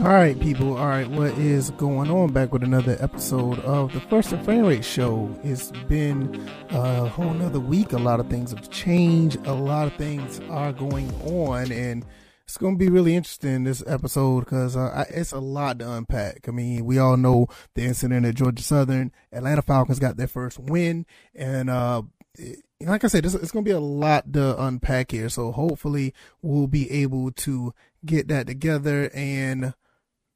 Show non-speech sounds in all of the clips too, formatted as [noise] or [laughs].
All right, people. All right, what is going on? Back with another episode of the First and Frame Rate Show. It's been a whole nother week. A lot of things have changed. A lot of things are going on, and it's going to be really interesting this episode because uh, it's a lot to unpack. I mean, we all know the incident at Georgia Southern. Atlanta Falcons got their first win, and uh, it, like I said, it's, it's going to be a lot to unpack here. So hopefully, we'll be able to get that together and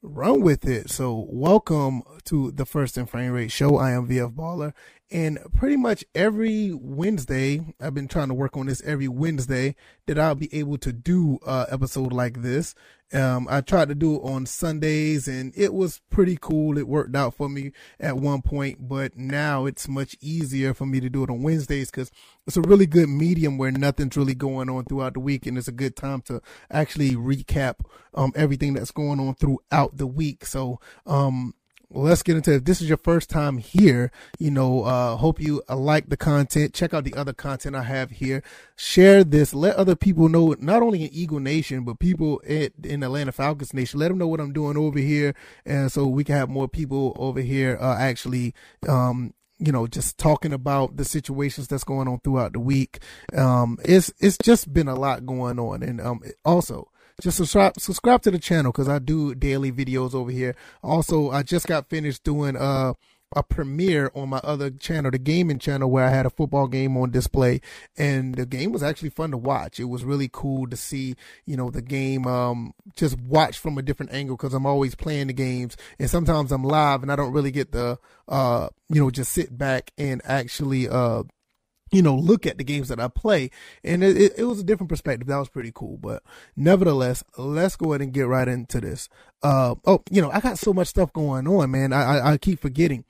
run with it. So welcome to the First and Frame Rate Show. I am VF Baller, and pretty much every Wednesday, I've been trying to work on this every Wednesday that I'll be able to do a episode like this. Um, I tried to do it on Sundays and it was pretty cool. It worked out for me at one point, but now it's much easier for me to do it on Wednesdays because it's a really good medium where nothing's really going on throughout the week. And it's a good time to actually recap, um, everything that's going on throughout the week. So, um, let's get into it. If this is your first time here, you know, uh, hope you uh, like the content. Check out the other content I have here. Share this. Let other people know, not only in Eagle Nation, but people in, in Atlanta Falcons Nation. Let them know what I'm doing over here. And so we can have more people over here, uh, actually, um, you know, just talking about the situations that's going on throughout the week. Um, it's, it's just been a lot going on. And, um, also, just subscribe subscribe to the channel because I do daily videos over here. Also, I just got finished doing uh a premiere on my other channel, the gaming channel, where I had a football game on display, and the game was actually fun to watch. It was really cool to see, you know, the game um just watch from a different angle because I'm always playing the games, and sometimes I'm live and I don't really get the uh you know just sit back and actually uh you know, look at the games that I play. And it, it, was a different perspective. That was pretty cool. But nevertheless, let's go ahead and get right into this. Uh, oh, you know, I got so much stuff going on, man. I, I, I keep forgetting.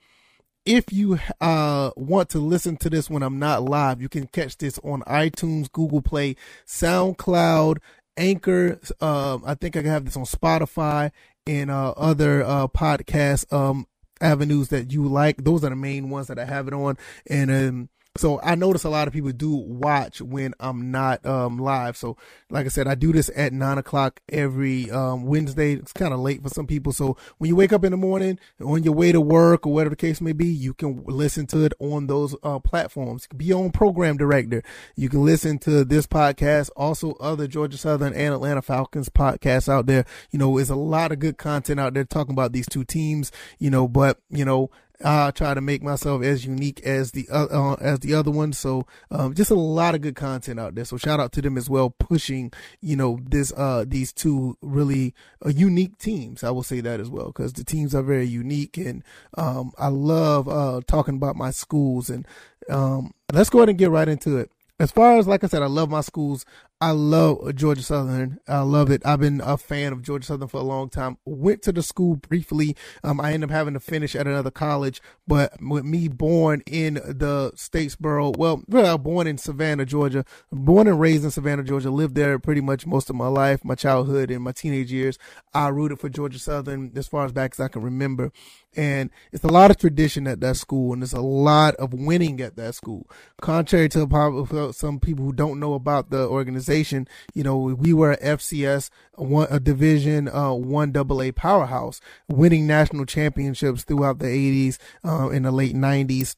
If you uh, want to listen to this when I'm not live, you can catch this on iTunes, Google Play, SoundCloud, Anchor. Uh, I think I have this on Spotify and uh, other uh, podcast um, avenues that you like. Those are the main ones that I have it on. And um, so I notice a lot of people do watch when I'm not um, live. So like I said, I do this at nine o'clock every um, Wednesday. It's kind of late for some people. So when you wake up in the morning on your way to work or whatever the case may be, you can listen to it on those uh, platforms. Be on Program Director. You can listen to this podcast, also other Georgia Southern and Atlanta Falcons podcasts out there. You know, there's a lot of good content out there talking about these two teams. You know, but you know I try to make myself as unique as the uh, uh, as the other one. So um, just a lot of good content out there. So shout out to them as well, pushing you know this uh these two really uh, unique teams. I will say that as well because the teams are very unique, and um, I love uh talking about my schools. And um, let's go ahead and get right into it as far as like I said, I love my schools. I love Georgia Southern. I love it. I've been a fan of Georgia Southern for a long time. Went to the school briefly. Um, I ended up having to finish at another college, but with me born in the Statesboro, well, born in Savannah, Georgia. Born and raised in Savannah, Georgia. Lived there pretty much most of my life, my childhood and my teenage years. I rooted for Georgia Southern as far as back as I can remember. And it's a lot of tradition at that school, and there's a lot of winning at that school. Contrary to some people who don't know about the organization organization, you know, we were a FCS, one, a division, uh, one double A powerhouse, winning national championships throughout the 80s, uh, in the late 90s.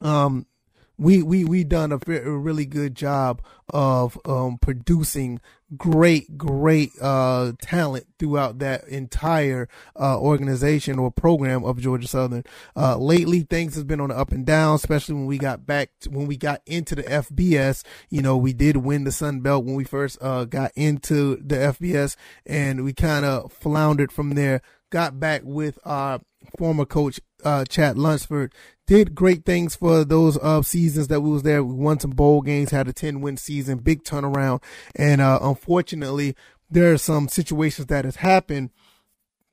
Um, we we we done a, a really good job of um, producing great great uh, talent throughout that entire uh, organization or program of Georgia Southern. Uh, lately, things has been on the up and down, especially when we got back to, when we got into the FBS. You know, we did win the Sun Belt when we first uh, got into the FBS, and we kind of floundered from there. Got back with our former coach uh, Chad Lunsford did great things for those uh, seasons that we was there. We won some bowl games, had a 10 win season, big turnaround. And, uh, unfortunately, there are some situations that has happened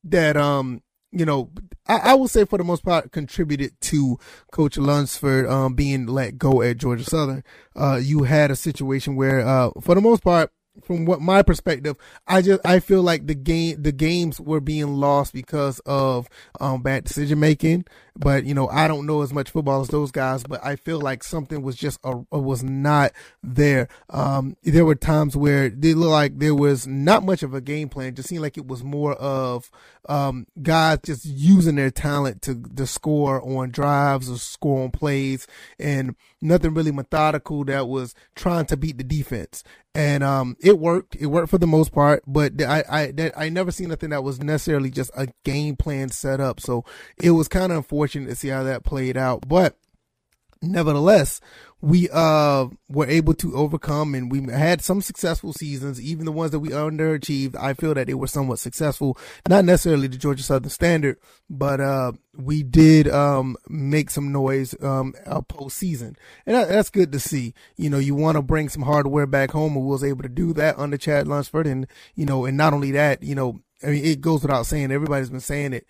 that, um, you know, I, I will say for the most part contributed to Coach Lunsford, um, being let go at Georgia Southern. Uh, you had a situation where, uh, for the most part, from what my perspective, I just I feel like the game the games were being lost because of um, bad decision making. But you know, I don't know as much football as those guys, but I feel like something was just a, was not there. Um, there were times where it looked like there was not much of a game plan. It just seemed like it was more of um, guys just using their talent to to score on drives or score on plays, and nothing really methodical that was trying to beat the defense and um, it worked. It worked for the most part, but I I that, I never seen nothing that was necessarily just a game plan set up. So it was kind of unfortunate to see how that played out, but nevertheless, we uh were able to overcome and we had some successful seasons even the ones that we underachieved. I feel that they were somewhat successful not necessarily the georgia southern standard but uh we did um make some noise um uh, postseason. And that, that's good to see. You know you want to bring some hardware back home and we was able to do that under chad lunsford. And you know and not only that you know I mean, it goes without saying. Everybody's been saying it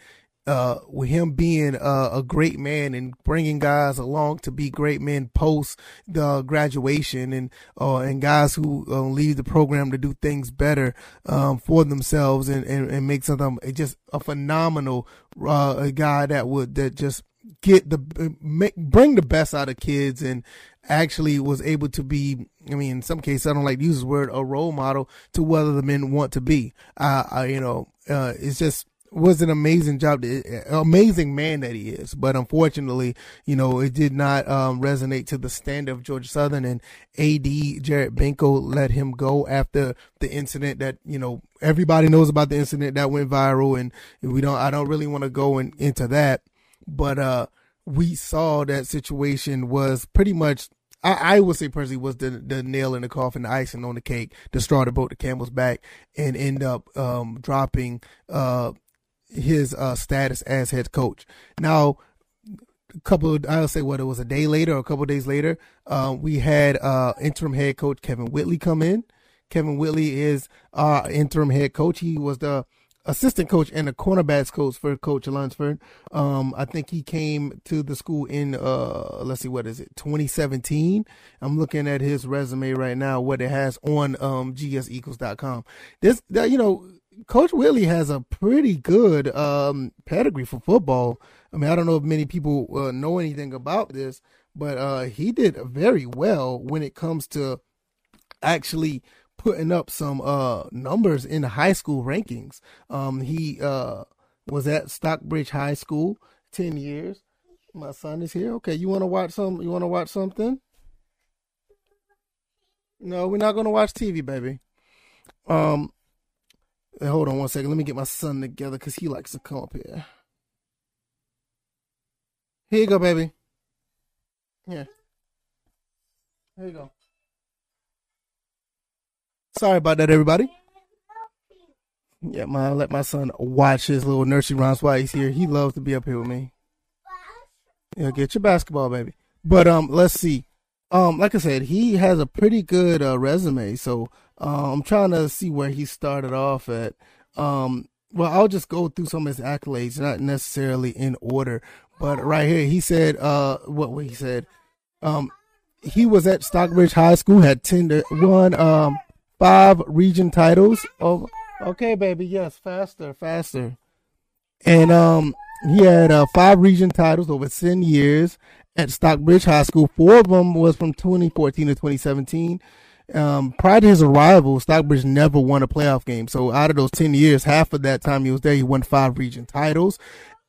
uh, with him being uh, a great man and bringing guys along to be great men post the graduation and uh, and guys who uh, leave the program to do things better um, for themselves and, and, and make them just a phenomenal uh, a guy that would that just get the make, bring the best out of kids and actually was able to be I mean in some cases I don't like to use the word a role model to whether the men want to be. Uh, you know uh, it's just was an amazing job, amazing man that he is. But unfortunately, you know, it did not um, resonate to the standard of Georgia Southern, and AD Jared Benko let him go after the incident that you know everybody knows about the incident that went viral, and we don't. I don't really want to go in, into that, but uh, we saw that situation was pretty much I, would say personally was the the nail in the coffin, the icing on the cake, the straw that broke the camel's back, and end up um, dropping uh, his uh, status as head coach. Now, a couple, of, I'll say what it was a day later or a couple days later, uh, we had uh, interim head coach Kevin Whitley come in. Kevin Whitley is our interim head coach. He was the assistant coach and the cornerbacks coach for Coach Lunsford. Um, I think he came to the school in uh, let's see, what is it, 2017. I'm looking at his resume right now, what it has on um, gseagles.com. This, you know, Coach Willie has a pretty good um, pedigree for football. I mean, I don't know if many people uh, know anything about this, but uh, he did very well when it comes to actually putting up some uh, numbers in high school rankings. Um, he uh, was at Stockbridge High School ten years. My son is here. Okay, you want to watch some? You want to watch something? No, we're not going to watch TV, baby. Um, hold on one second. Let me get my son together because he likes to come up here. Here you go, baby. Yeah. Here you go. Sorry about that, everybody. Yeah, my let my son watch his little nursery rhymes while he's here. He loves to be up here with me. Yeah, get your basketball, baby. But um, let's see. Um, like I said, he has a pretty good uh, resume. So uh, I'm trying to see where he started off at. Um, well, I'll just go through some of his accolades, not necessarily in order, but right here he said, uh, what he said, um, he was at Stockbridge High School, had ten to won um five region titles. Oh, okay, baby, yes, faster, faster, and um, he had uh, five region titles over ten years at Stockbridge High School. Four of them was from 2014 to 2017. Um, prior to his arrival, Stockbridge never won a playoff game. So out of those 10 years, half of that time he was there, he won five region titles.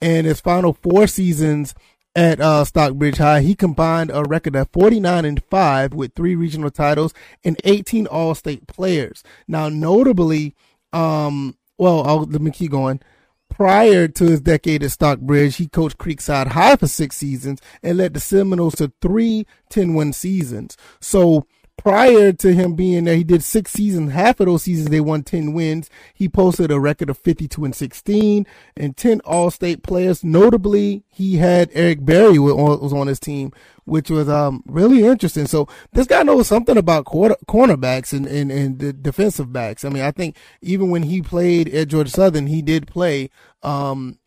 And his final four seasons at uh, Stockbridge High, he combined a record of 49 and 5 with three regional titles and 18 All State players. Now, notably, um, well, I'll, let me keep going. Prior to his decade at Stockbridge, he coached Creekside High for six seasons and led the Seminoles to three 10 win seasons. So prior to him being there, he did six seasons. Half of those seasons, they won 10 wins. He posted a record of 52 and 16 and 10 all state players. Notably, he had Eric Berry was on his team, which was, um, really interesting. So this guy knows something about quarter, cornerbacks and, and, and the defensive backs. I mean, I think even when he played at Georgia Southern, he did play, um,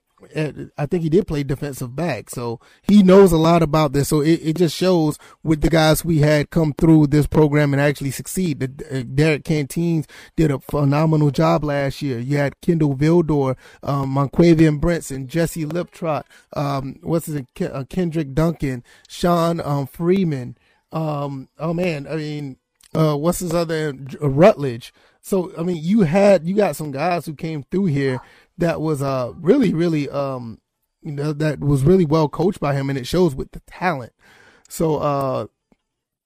I think he did play defensive back, so he knows a lot about this. So it, it just shows with the guys we had come through this program and actually succeed. The, uh, Derrick Canteens did a phenomenal job last year. You had Kindle Vildor, um, Monquavion Brinson, Jesse Liptrot, um, what's his name? Uh, Kendrick Duncan, Sean um, Freeman. Um, oh man, I mean, uh, what's his other Rutledge? So I mean, you had you got some guys who came through here that was uh really really um you know that was really well coached by him, and it shows with the talent. So uh,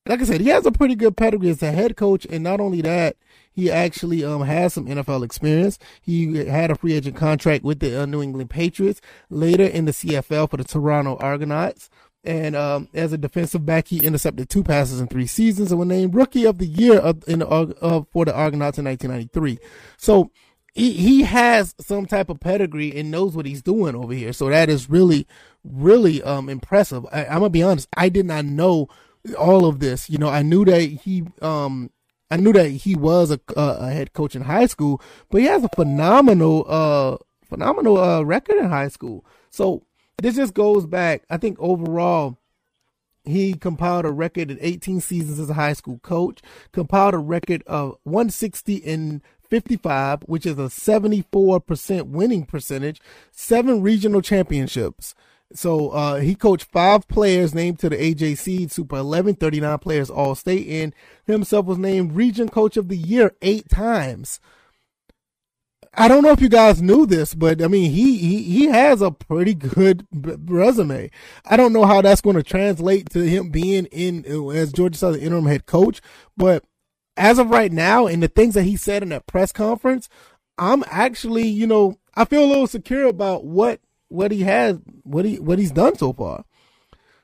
like I said, he has a pretty good pedigree as a head coach, and not only that, he actually um has some NFL experience. He had a free agent contract with the uh, New England Patriots, later in the CFL for the Toronto Argonauts. And um, as a defensive back, he intercepted two passes in three seasons and was named Rookie of the Year of, in uh, for the Argonauts in 1993. So he, he has some type of pedigree and knows what he's doing over here. So that is really, really um, impressive. I, I'm gonna be honest. I did not know all of this. You know, I knew that he um I knew that he was a, a head coach in high school, but he has a phenomenal uh phenomenal uh record in high school. So this just goes back. I think overall, he compiled a record in 18 seasons as a high school coach, compiled a record of 160 in 55, which is a 74% winning percentage, seven regional championships. So uh, he coached five players named to the AJC Super 11, 39 players all state, and himself was named Region Coach of the Year eight times. I don't know if you guys knew this, but I mean, he, he, he has a pretty good resume. I don't know how that's going to translate to him being in as Georgia Southern interim head coach, but as of right now, and the things that he said in that press conference, I'm actually, you know, I feel a little secure about what, what he has, what he, what he's done so far.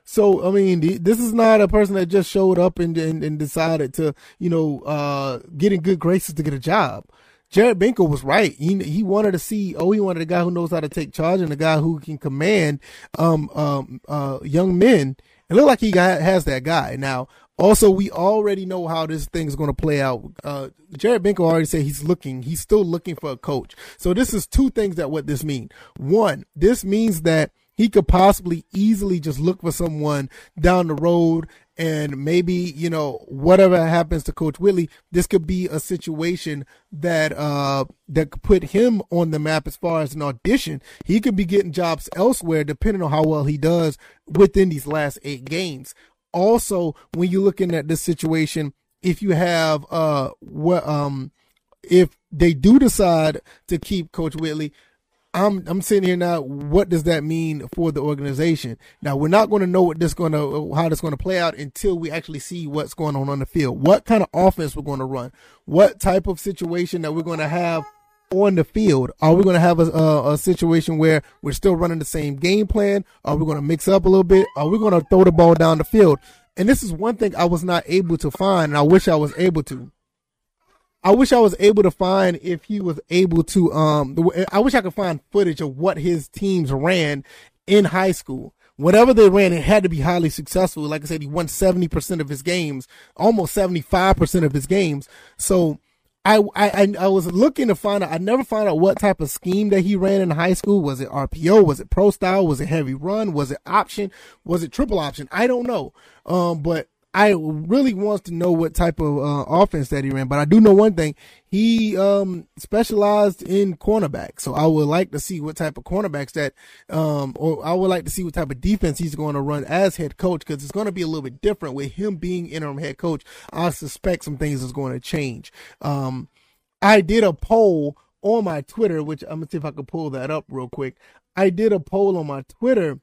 So, I mean, this is not a person that just showed up and, and, and decided to, you know, uh, get in good graces to get a job. Jared Benko was right. He he wanted a CEO. He wanted a guy who knows how to take charge and a guy who can command um um uh young men. It looked like he got, has that guy now. Also, we already know how this thing is going to play out. Uh, Jared Benko already said he's looking. He's still looking for a coach. So this is two things that what this means. One, this means that he could possibly easily just look for someone down the road and maybe you know whatever happens to coach Whitley this could be a situation that uh that could put him on the map as far as an audition. He could be getting jobs elsewhere depending on how well he does within these last 8 games. Also when you're looking at this situation if you have uh what um if they do decide to keep coach Whitley I'm I'm sitting here now. What does that mean for the organization? Now we're not going to know what this going to how this going to play out until we actually see what's going on on the field. What kind of offense we're going to run? What type of situation that we're going to have on the field? Are we going to have a, a, a situation where we're still running the same game plan? Are we going to mix up a little bit? Are we going to throw the ball down the field? And this is one thing I was not able to find, and I wish I was able to. I wish I was able to find if he was able to. Um, I wish I could find footage of what his teams ran in high school. Whatever they ran, it had to be highly successful. Like I said, he won seventy percent of his games, almost seventy five percent of his games. So I, I I was looking to find out. I never found out what type of scheme that he ran in high school. Was it RPO? Was it pro style? Was it heavy run? Was it option? Was it triple option? I don't know. Um, but I really wants to know what type of uh, offense that he ran, but I do know one thing: he um, specialized in cornerback. So I would like to see what type of cornerbacks that, um, or I would like to see what type of defense he's going to run as head coach because it's going to be a little bit different with him being interim head coach. I suspect some things is going to change. Um, I did a poll on my Twitter, which I'm gonna see if I can pull that up real quick. I did a poll on my Twitter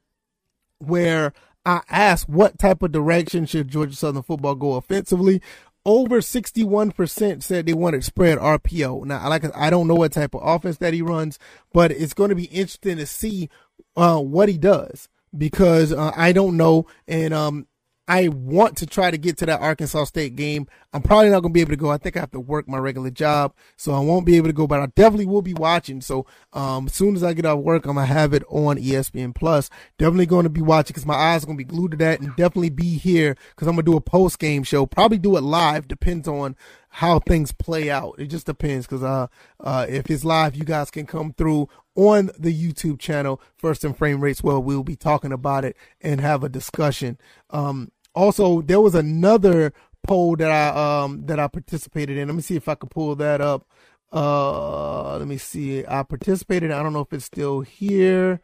where I asked what type of direction should Georgia Southern football go offensively. Over 61% said they wanted spread RPO. Now, I like I don't know what type of offense that he runs, but it's going to be interesting to see uh, what he does because uh, I don't know. And um, I want to try to get to that Arkansas State game. I'm probably not going to be able to go. I think I have to work my regular job, so I won't be able to go, but I definitely will be watching. So, um, as soon as I get off work, I'm going to have it on ESPN Plus. Definitely going to be watching because my eyes are going to be glued to that and definitely be here because I'm going to do a post game show. Probably do it live, depends on how things play out. It just depends because uh, uh, if it's live, you guys can come through on the YouTube channel, First and Frame Rates. Well, we'll be talking about it and have a discussion. Um, also, there was another poll that I um that I participated in. Let me see if I can pull that up. Uh, let me see. I participated. I don't know if it's still here.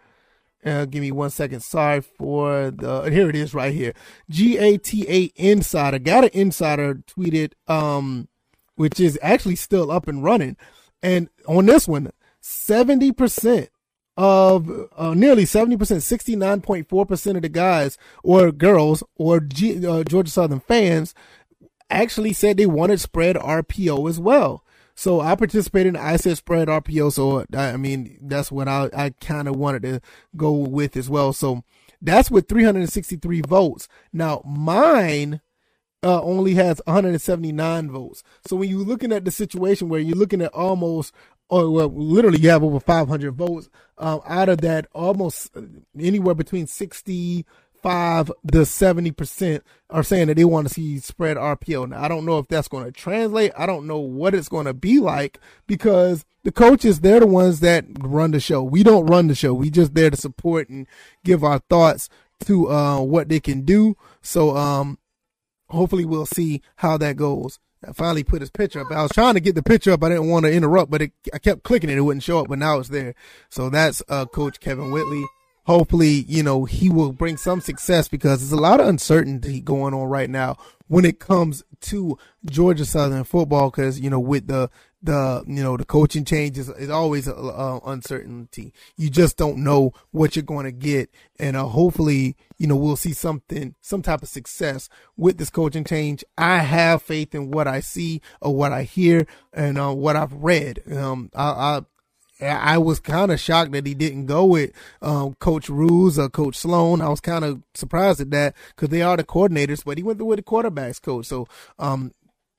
Uh, give me one second. Sorry for the. Here it is, right here. GATA Insider got an insider tweeted, um, which is actually still up and running, and on this one, seventy percent of uh, nearly 70%, 69.4% of the guys or girls or G, uh, Georgia Southern fans actually said they wanted spread RPO as well. So I participated in I said spread RPO. So I mean, that's what I, I kind of wanted to go with as well. So that's with 363 votes. Now mine, uh, only has 179 votes. So when you're looking at the situation where you're looking at almost, or well, literally you have over 500 votes, um, out of that, almost anywhere between 60 five the 70% are saying that they want to see spread RPO. Now, I don't know if that's going to translate. I don't know what it's going to be like because the coaches, they're the ones that run the show. We don't run the show. We just there to support and give our thoughts to, uh, what they can do. So, um, hopefully we'll see how that goes. I finally put his picture up. I was trying to get the picture up. I didn't want to interrupt, but it, I kept clicking it. It wouldn't show up, but now it's there. So that's, uh, coach Kevin Whitley hopefully, you know, he will bring some success because there's a lot of uncertainty going on right now when it comes to Georgia Southern football. Cause, you know, with the, the, you know, the coaching changes is always a, a, uncertainty. You just don't know what you're going to get. And, uh, hopefully, you know, we'll see something, some type of success with this coaching change. I have faith in what I see or what I hear and, uh, what I've read. Um, I, I I was kind of shocked that he didn't go with um, Coach Ruse or Coach Sloan. I was kind of surprised at that because they are the coordinators, but he went with the quarterbacks coach. So, um,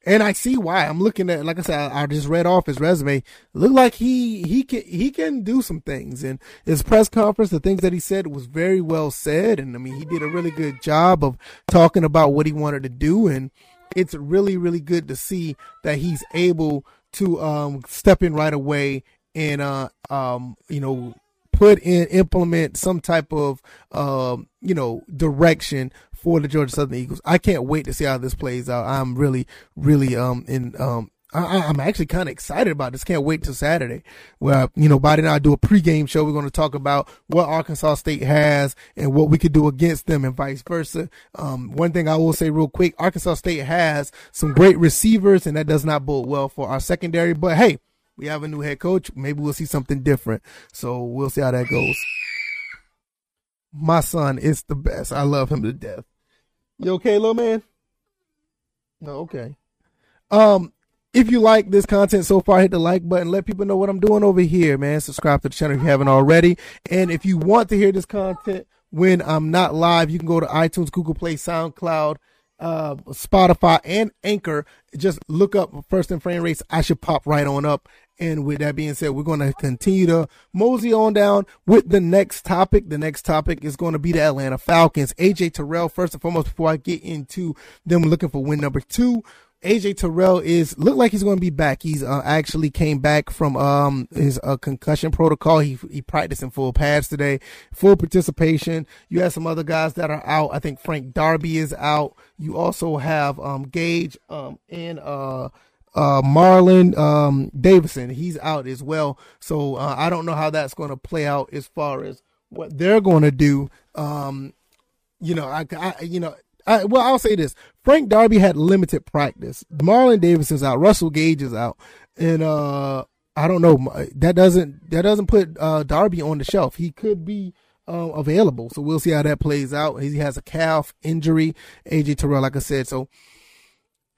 and I see why. I'm looking at, like I said, I, I just read off his resume. Look like he he can he can do some things. And his press conference, the things that he said was very well said. And I mean, he did a really good job of talking about what he wanted to do. And it's really really good to see that he's able to um, step in right away and uh um you know put in implement some type of um you know direction for the Georgia Southern Eagles. I can't wait to see how this plays out. I'm really really um in um I, am actually kind of excited about this. Can't wait till Saturday, where you know Body and I do a pregame show. We're going to talk about what Arkansas State has and what we could do against them, and vice versa. Um, one thing I will say real quick: Arkansas State has some great receivers, and that does not bode well for our secondary. But hey, we have a new head coach. Maybe we'll see something different. So we'll see how that goes. My son is the best. I love him to death. You okay, little man? No, okay. Um, if you like this content so far, hit the like button. Let people know what I'm doing over here, man. Subscribe to the channel if you haven't already. And if you want to hear this content when I'm not live, you can go to iTunes, Google Play, SoundCloud, uh, Spotify, and Anchor. Just look up First and Frame Rates. I should pop right on up. And with that being said, we're going to continue to mosey on down with the next topic. The next topic is going to be the Atlanta Falcons. AJ Terrell, first and foremost, before I get into them looking for win number two, AJ Terrell is look like he's going to be back. He's uh, actually came back from um his uh, concussion protocol. He he practiced in full pads today, full participation. You have some other guys that are out. I think Frank Darby is out. You also have um Gage um and uh uh, Marlon um, Davidson, he's out as well. So uh, I don't know how that's going to play out as far as what they're going to do. Um, you know, I, I you know, I, well, I'll say this: Frank Darby had limited practice. Marlon Davidson's out. Russell Gage is out, and uh, I don't know. That doesn't that doesn't put uh, Darby on the shelf. He could be uh, available, so we'll see how that plays out. He has a calf injury. AJ Terrell, like I said, so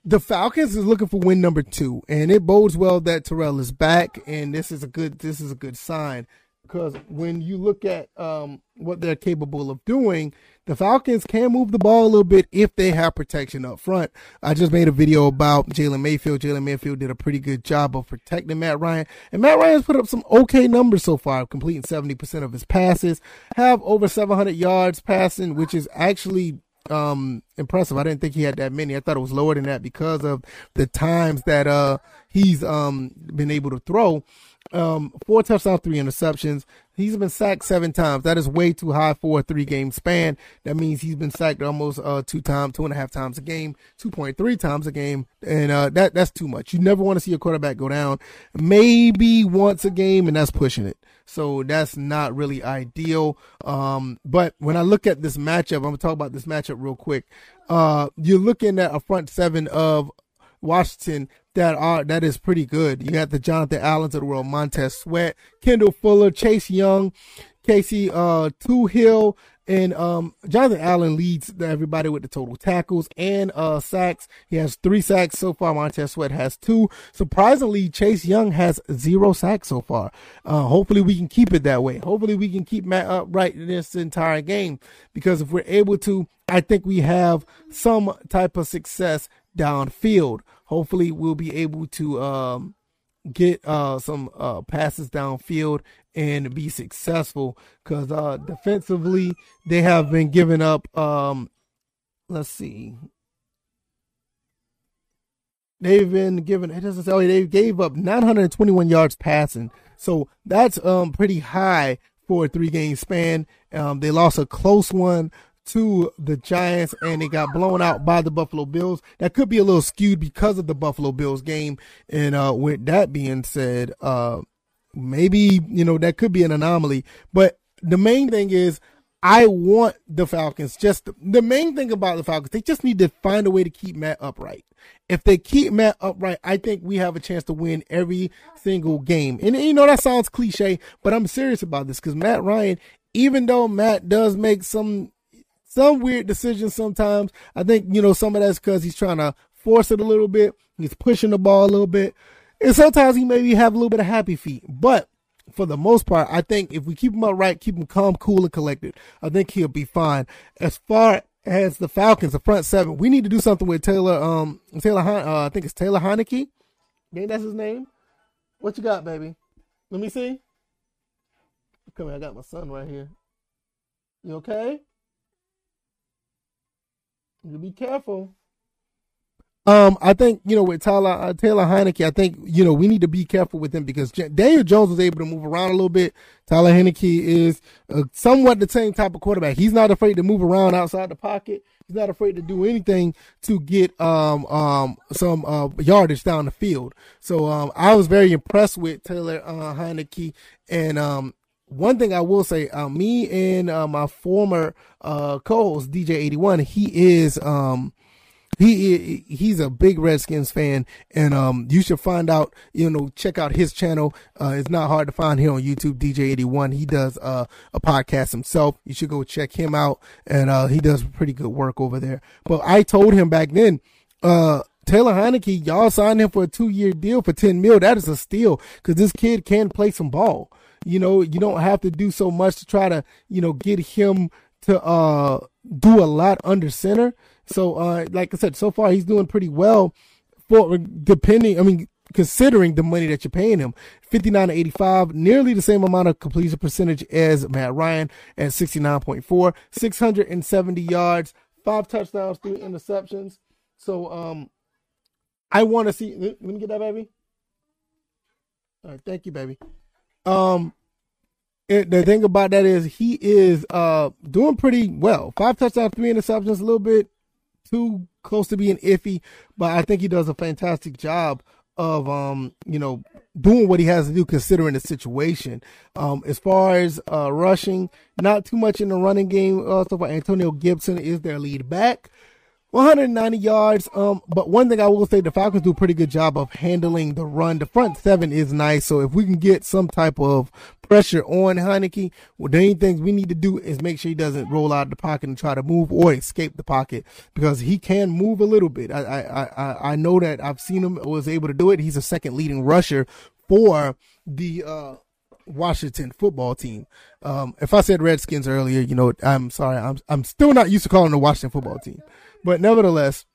the Falcons is looking for win number two, and it bodes well that Terrell is back, and this is a good this is a good sign because when you look at um, what they're capable of doing, the Falcons can move the ball a little bit if they have protection up front. I just made a video about Jalen Mayfield. Jalen Mayfield did a pretty good job of protecting Matt Ryan, and Matt Ryan's put up some okay numbers so far, completing 70% of his passes, have over 700 yards passing, which is actually um, impressive. I didn't think he had that many. I thought it was lower than that because of the times that uh he's um been able to throw. Um, four touchdowns, three interceptions. He's been sacked seven times. That is way too high for a three game span. That means he's been sacked almost uh two times, two and a half times a game, two point three times a game, and uh that that's too much. You never want to see a quarterback go down. Maybe once a game, and that's pushing it. So that's not really ideal. Um, but when I look at this matchup, I'm gonna talk about this matchup real quick. Uh, you're looking at a front seven of Washington that are that is pretty good. You got the Jonathan Allens of the world, Montez Sweat, Kendall Fuller, Chase Young, Casey uh Toohill, and um, Jonathan Allen leads everybody with the total tackles and uh, sacks. He has three sacks so far. Montez Sweat has two. Surprisingly, Chase Young has zero sacks so far. Uh, hopefully, we can keep it that way. Hopefully, we can keep Matt upright in this entire game because if we're able to, I think we have some type of success downfield. Hopefully, we'll be able to um, get uh, some uh, passes downfield and be successful because uh, defensively they have been giving up. Um, let's see, they've been given. It doesn't say they gave up 921 yards passing, so that's um pretty high for a three game span. Um, they lost a close one to the Giants and they got blown out by the Buffalo Bills. That could be a little skewed because of the Buffalo Bills game. And uh, with that being said, uh, maybe, you know, that could be an anomaly. But the main thing is, I want the Falcons just the main thing about the Falcons, they just need to find a way to keep Matt upright. If they keep Matt upright, I think we have a chance to win every single game. And you know that sounds cliche, but I'm serious about this because Matt Ryan, even though Matt does make some some weird decisions sometimes. I think, you know, some of that's because he's trying to force it a little bit. He's pushing the ball a little bit. And sometimes he maybe have a little bit of happy feet. But for the most part, I think if we keep him upright, keep him calm, cool, and collected, I think he'll be fine. As far as the Falcons, the front seven, we need to do something with Taylor. Um, Taylor, uh, I think it's Taylor Heinicke. Think that's his name. What you got, baby? Let me see. Come here, I got my son right here. You okay? You be careful. Um, I think you know with Tyler uh, Taylor Heinicke, I think you know we need to be careful with him because J- Daniel Jones was able to move around a little bit. Tyler Heinicke is uh, somewhat the same type of quarterback. He's not afraid to move around outside the pocket. He's not afraid to do anything to get um um some uh, yardage down the field. So um I was very impressed with Taylor uh, Heinicke and um one thing I will say, uh, me and uh, my former uh, co-host DJ eighty one, he is um, he he's a big Redskins fan, and um, you should find out. You know, check out his channel. Uh, it's not hard to find here on YouTube. DJ eighty one. He does uh, a podcast himself. You should go check him out, and uh, he does pretty good work over there. But I told him back then. Uh, Taylor Heinicke, y'all signed him for a two year deal for 10 mil. That is a steal because this kid can play some ball. You know, you don't have to do so much to try to, you know, get him to uh do a lot under center. So uh like I said, so far he's doing pretty well for depending I mean considering the money that you're paying him. 59 to 85, nearly the same amount of completion percentage as Matt Ryan at 69.4, 670 yards, five touchdowns, three interceptions. So um I want to see let me get that baby. All right, thank you, baby. Um, it, the thing about that is he is uh doing pretty well. Five touchdowns, three interceptions, a little bit too close to being iffy, but I think he does a fantastic job of um you know doing what he has to do considering the situation. Um, as far as uh rushing, not too much in the running game. Uh, so far, Antonio Gibson is their lead back. 190 yards. Um, but one thing I will say, the Falcons do a pretty good job of handling the run. The front seven is nice. So if we can get some type of pressure on Heinicke, well, the only things we need to do is make sure he doesn't roll out of the pocket and try to move or escape the pocket because he can move a little bit. I, I, I, I know that I've seen him was able to do it. He's a second leading rusher for the, uh, Washington football team. Um, if I said Redskins earlier, you know, I'm sorry. I'm I'm still not used to calling the Washington football team. But nevertheless,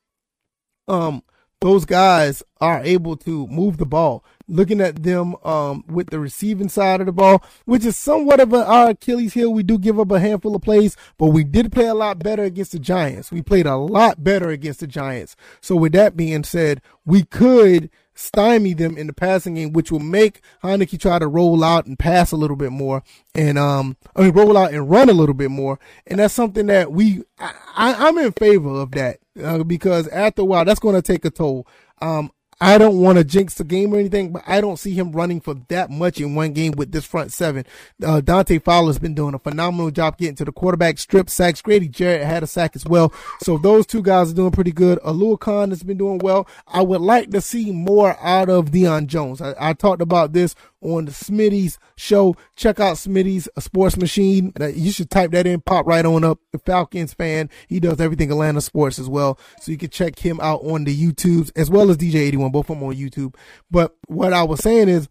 um, those guys are able to move the ball. Looking at them um, with the receiving side of the ball, which is somewhat of a, our Achilles heel. We do give up a handful of plays, but we did play a lot better against the Giants. We played a lot better against the Giants. So with that being said, we could stymie them in the passing game, which will make Heinicke try to roll out and pass a little bit more, and um, I mean roll out and run a little bit more, and that's something that we I, am in favor of that uh, because after a while that's going to take a toll. Um, I don't want to jinx the game or anything, but I don't see him running for that much in one game with this front seven. Uh, Dante Fowler's been doing a phenomenal job getting to the quarterback, strip sacks. Grady Jarrett had a sack as well. So those two guys are doing pretty good. Oluokun has been doing well. I would like to see more out of Deion Jones. I, I talked about this on the Smitty's show. Check out Smitty's a sports machine. You should type that in, pop right on up. The Falcons fan. He does everything Atlanta sports as well. So you can check him out on the YouTubes as well as DJ81, both of them on YouTube. But what I was saying is,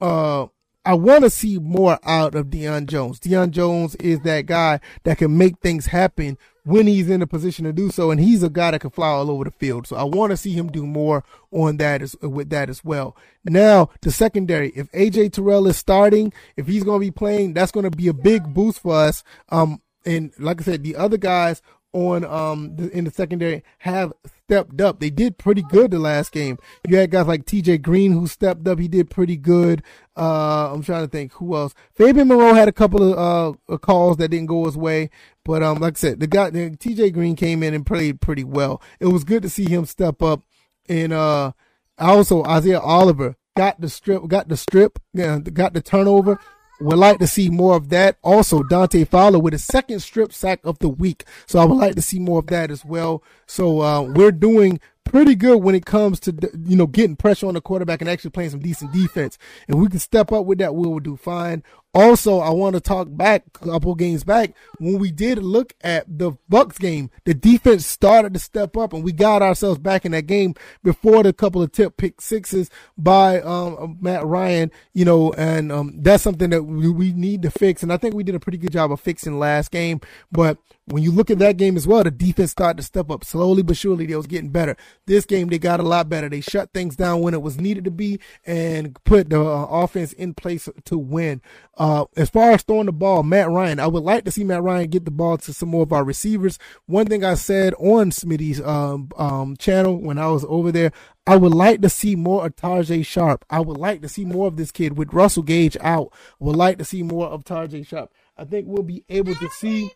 uh, I want to see more out of Deion Jones. Deion Jones is that guy that can make things happen when he's in a position to do so. And he's a guy that can fly all over the field. So I want to see him do more on that as, with that as well. Now, the secondary, if AJ Terrell is starting, if he's going to be playing, that's going to be a big boost for us. Um, and like I said, the other guys on um the, in the secondary have stepped up. They did pretty good the last game. You had guys like TJ Green who stepped up. He did pretty good. Uh, I'm trying to think who else. Fabian Moreau had a couple of uh, calls that didn't go his way, but um, like I said, the guy the, TJ Green came in and played pretty well. It was good to see him step up. And uh, also Isaiah Oliver got the strip, got the strip, got the turnover would like to see more of that. Also, Dante Fowler with a second strip sack of the week. So I would like to see more of that as well. So uh, we're doing pretty good when it comes to you know getting pressure on the quarterback and actually playing some decent defense. And we can step up with that, we will do fine. Also, I want to talk back a couple games back when we did look at the Bucks game. The defense started to step up, and we got ourselves back in that game before the couple of tip pick sixes by um, Matt Ryan. You know, and um, that's something that we, we need to fix. And I think we did a pretty good job of fixing last game. But when you look at that game as well, the defense started to step up slowly but surely. They was getting better. This game, they got a lot better. They shut things down when it was needed to be and put the uh, offense in place to win. Uh, as far as throwing the ball, Matt Ryan, I would like to see Matt Ryan get the ball to some more of our receivers. One thing I said on Smitty's um, um, channel when I was over there, I would like to see more of Tajae Sharpe. I would like to see more of this kid with Russell Gage out. Would like to see more of Tajae Sharpe. I think we'll be able to see.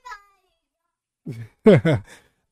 [laughs]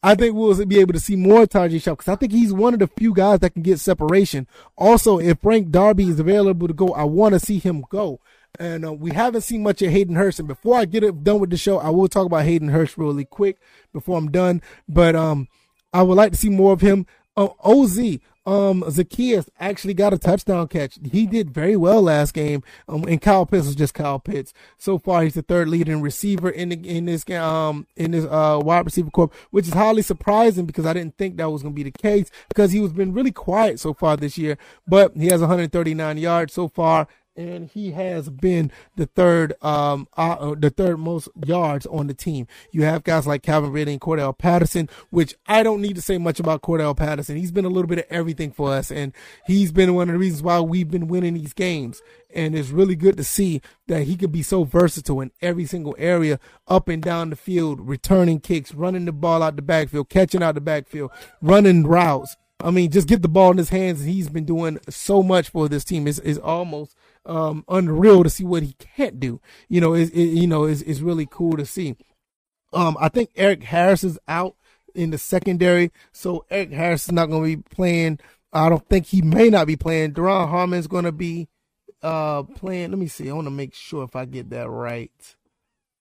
I think we'll be able to see more Tajae Sharpe because I think he's one of the few guys that can get separation. Also, if Frank Darby is available to go, I want to see him go. And uh, we haven't seen much of Hayden Hurst. And before I get it done with the show, I will talk about Hayden Hurst really quick before I'm done. But um, I would like to see more of him. Uh, Oz, um, Zaccheaus actually got a touchdown catch. He did very well last game. Um, and Kyle Pitts was just Kyle Pitts. So far, he's the third leading receiver in the, in this um in this uh wide receiver corps, which is highly surprising because I didn't think that was going to be the case because he was been really quiet so far this year. But he has 139 yards so far and he has been the third um uh, uh, the third most yards on the team. You have guys like Calvin Ridley and Cordarrelle Patterson, which I don't need to say much about Cordarrelle Patterson. He's been a little bit of everything for us, and he's been one of the reasons why we've been winning these games. And it's really good to see that he could be so versatile in every single area, up and down the field, returning kicks, running the ball out the backfield, catching out the backfield, running routes. I mean, just get the ball in his hands. And he's been doing so much for this team. It's, it's almost um, unreal to see what he can't do. You know, is it, you know, is is really cool to see. Um, I think Erik Harris is out in the secondary, so Erik Harris is not going to be playing. I don't think he may not be playing. Duron Harmon is going to be uh playing. Let me see. I want to make sure if I get that right.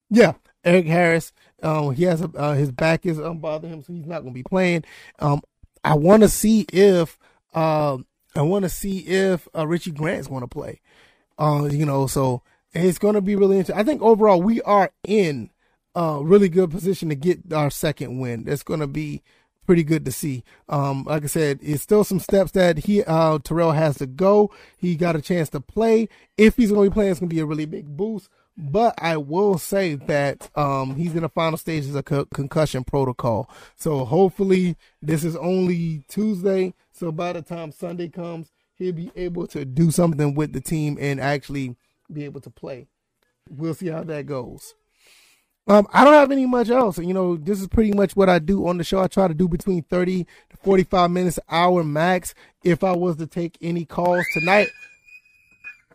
Yeah, Erik Harris. Um, he has a, uh, his back is um, bothering him, so he's not going to be playing. Um, I want to see if um, I want to see if uh, Richie is going to play. Uh, you know, so it's going to be really interesting. I think overall we are in a really good position to get our second win. That's going to be pretty good to see. Um, like I said, it's still some steps that he uh, Terrell has to go. He got a chance to play. If he's going to be playing, it's going to be a really big boost. But I will say that um, he's in the final stages of co- concussion protocol. So hopefully this is only Tuesday. So by the time Sunday comes, he'll be able to do something with the team and actually be able to play. We'll see how that goes. Um, I don't have any much else. You know, this is pretty much what I do on the show. I try to do between 30 to 45 minutes, hour max. If I was to take any calls tonight,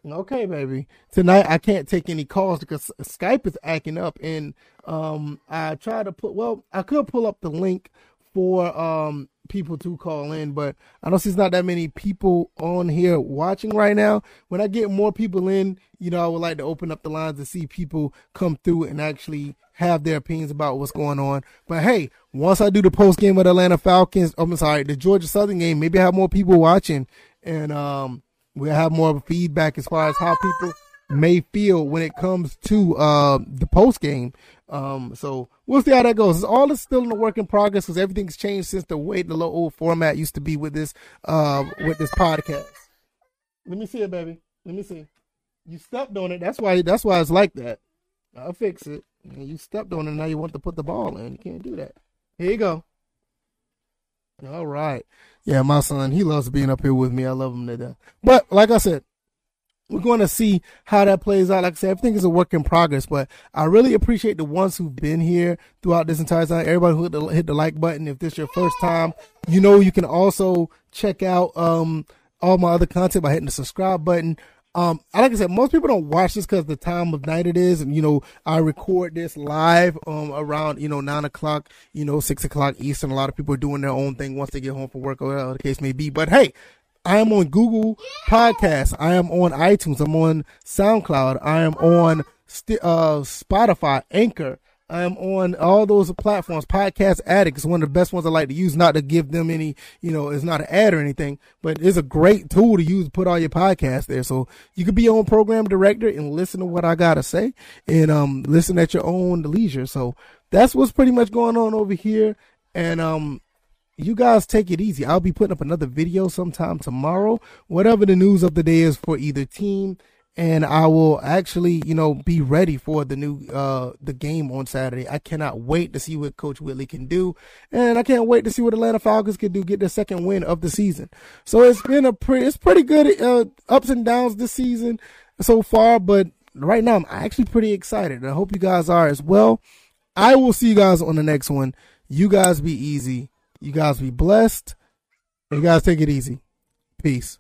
okay, baby. Tonight I can't take any calls because Skype is acting up, and um, I try to put. Well, I could pull up the link for um people to call in, but I know there's not that many people on here watching right now. When I get more people in, you know, I would like to open up the lines to see people come through and actually have their opinions about what's going on. But hey, once I do the post game of Atlanta Falcons, oh, I'm sorry, the Georgia Southern game, maybe I have more people watching and um we'll have more feedback as far as how people may feel when it comes to uh, the post game. Um, so we'll see how that goes. It's All is still in the work in progress because everything's changed since the way the little old format used to be with this uh, with this podcast. Let me see it, baby. Let me see. You stepped on it. That's why. That's why it's like that. I'll fix it. You stepped on it. Now you want to put the ball in. You can't do that. Here you go. All right. Yeah, my son, he loves being up here with me. I love him to death. But like I said, we're going to see how that plays out. Like I said, everything is a work in progress, but I really appreciate the ones who've been here throughout this entire time. Everybody who hit the, hit the like button. If this is your first time, you know, you can also check out, um, all my other content by hitting the subscribe button. Um, like I said, most people don't watch this because the time of night it is, and you know, I record this live um around you know nine o'clock, you know six o'clock Eastern. A lot of people are doing their own thing once they get home from work or whatever the case may be. But hey, I am on Google Podcasts. I am on iTunes. I'm on SoundCloud. I am on uh, Spotify, Anchor. I am on all those platforms. Podcast Addict is one of the best ones I like to use. Not to give them any, you know, it's not an ad or anything, but it's a great tool to use to put all your podcasts there. So you could be your own program director and listen to what I gotta say and um listen at your own leisure. So that's what's pretty much going on over here. And um you guys take it easy. I'll be putting up another video sometime tomorrow, whatever the news of the day is for either team. And I will actually, you know, be ready for the new, uh, the game on Saturday. I cannot wait to see what Coach Whitley can do. And I can't wait to see what Atlanta Falcons can do, get their second win of the season. So it's been a pretty, it's pretty good, uh, ups and downs this season so far. But right now, I'm actually pretty excited. I hope you guys are as well. I will see you guys on the next one. You guys be easy. You guys be blessed. You guys take it easy. Peace.